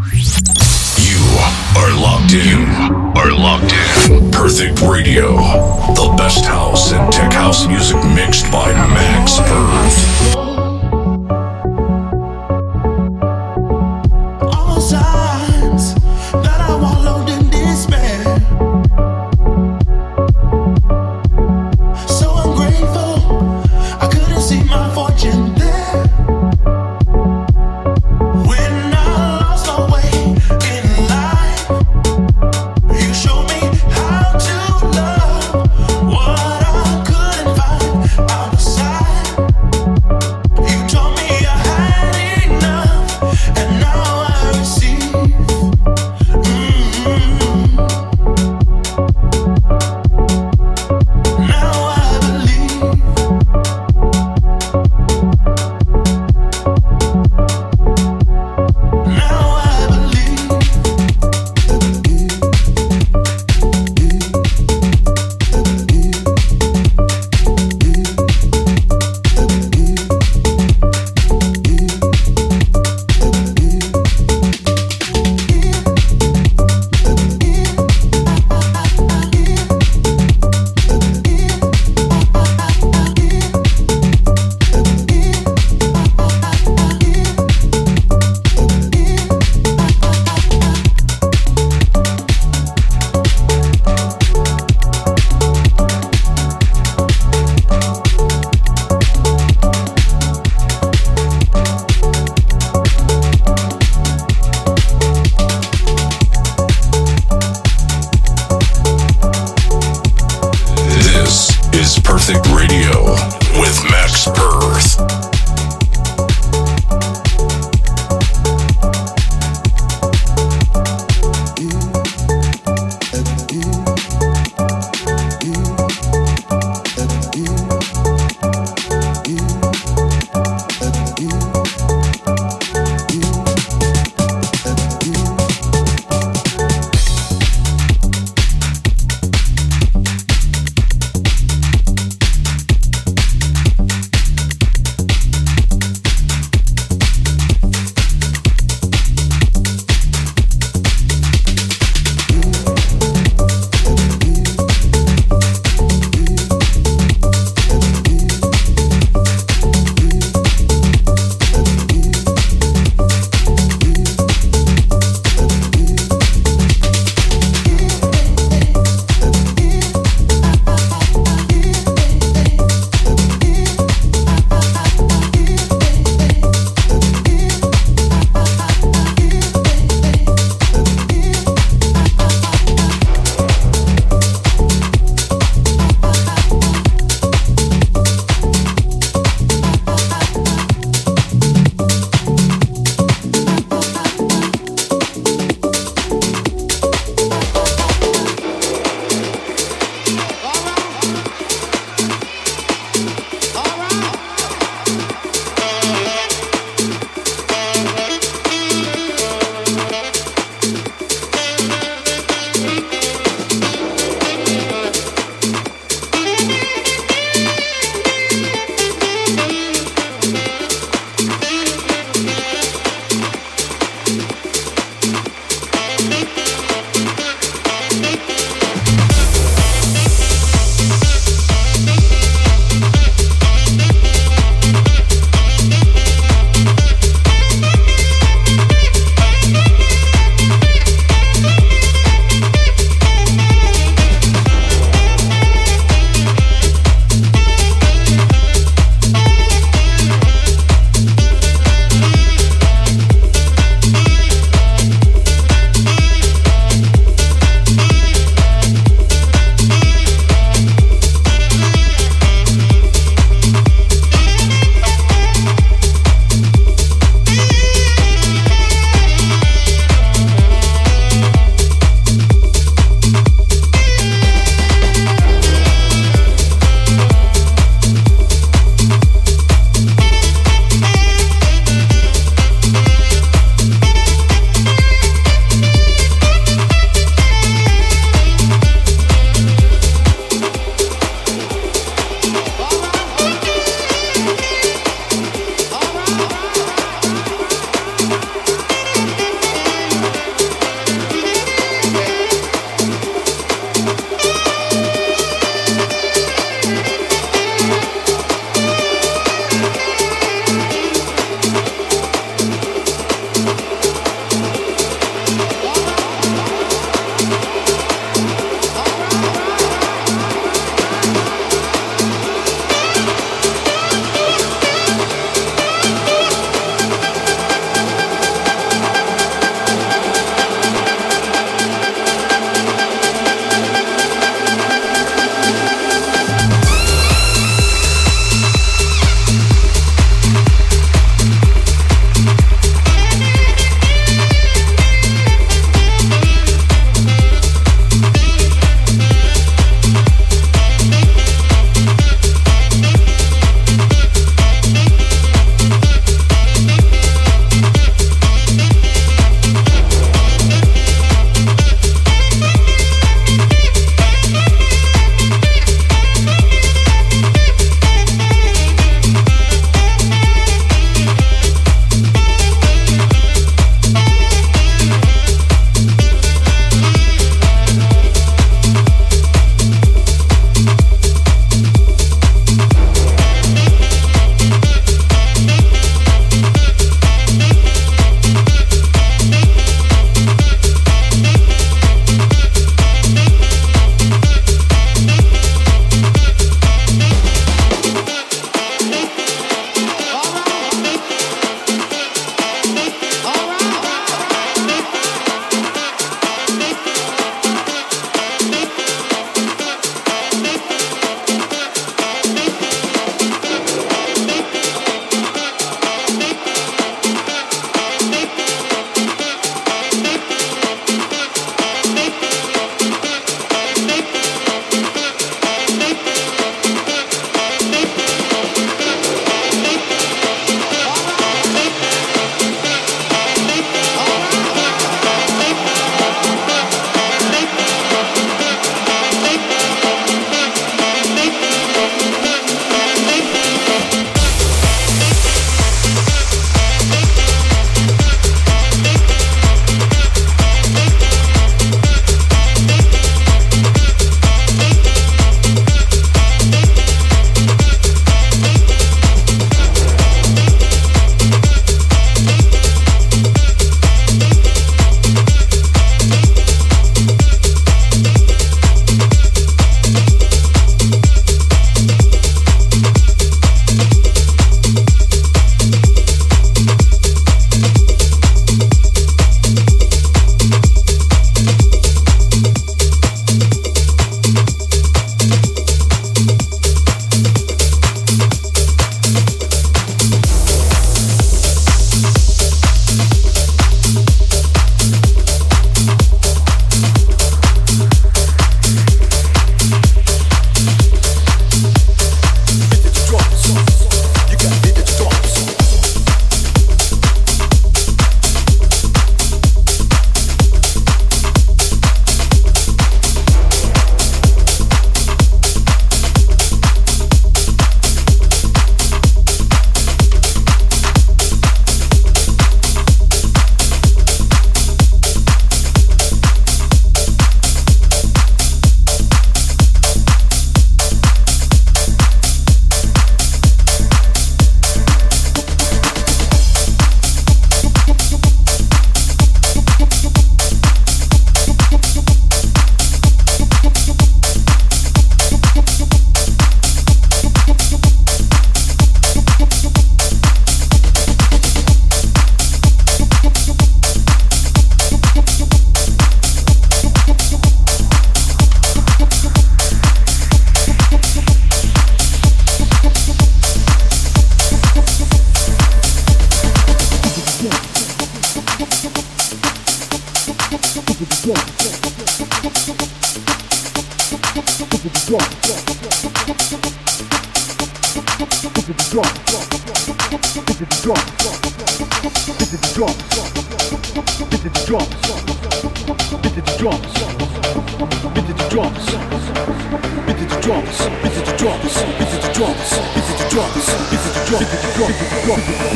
You are locked in. Are locked in. Perfect Radio. The best house and tech house music mixed by Max Perth.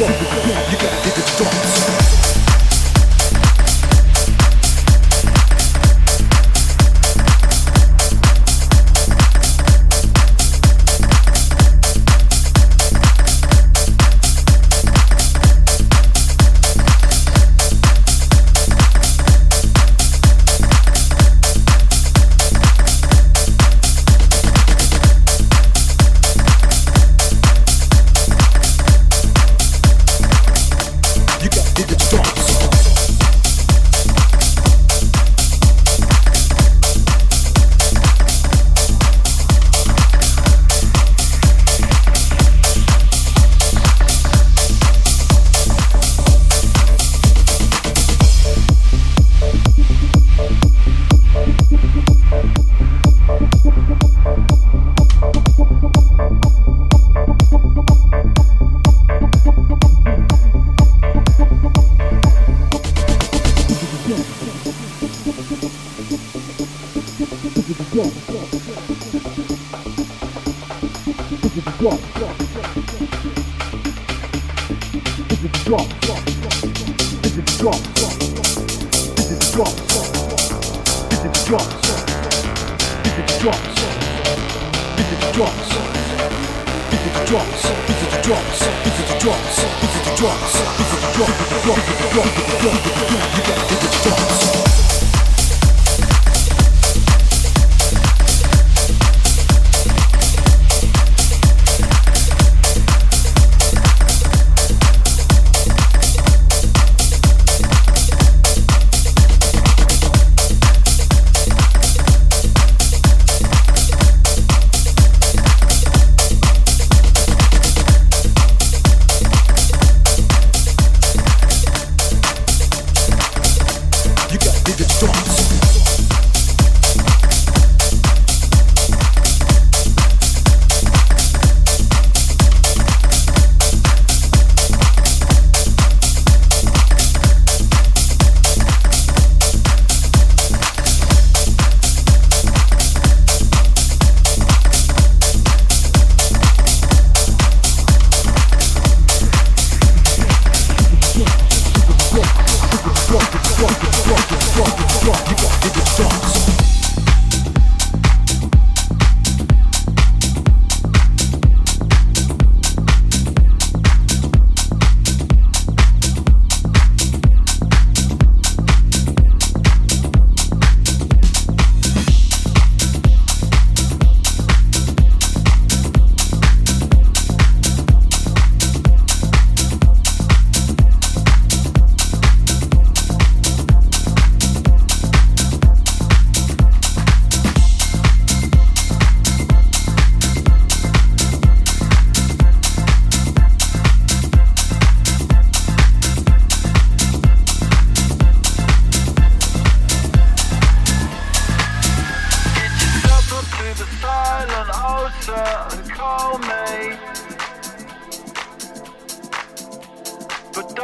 drums. You gotta get the drums.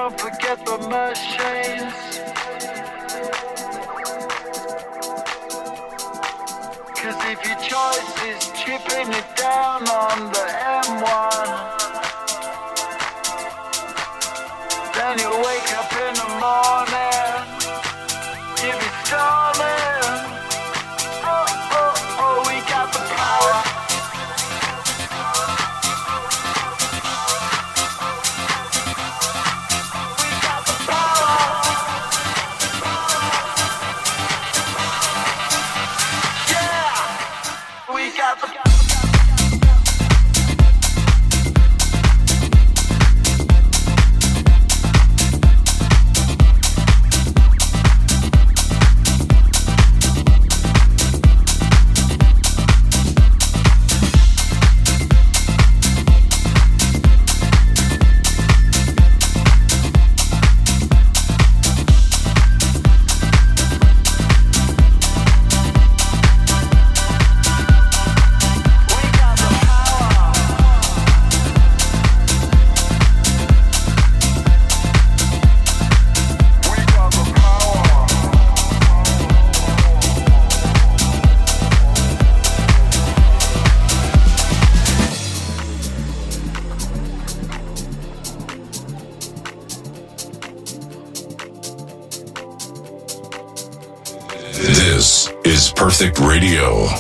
don't forget the machines. Cause if your choice is chipping it down on the M1, then you wake up in the morning, if it's dark. Radio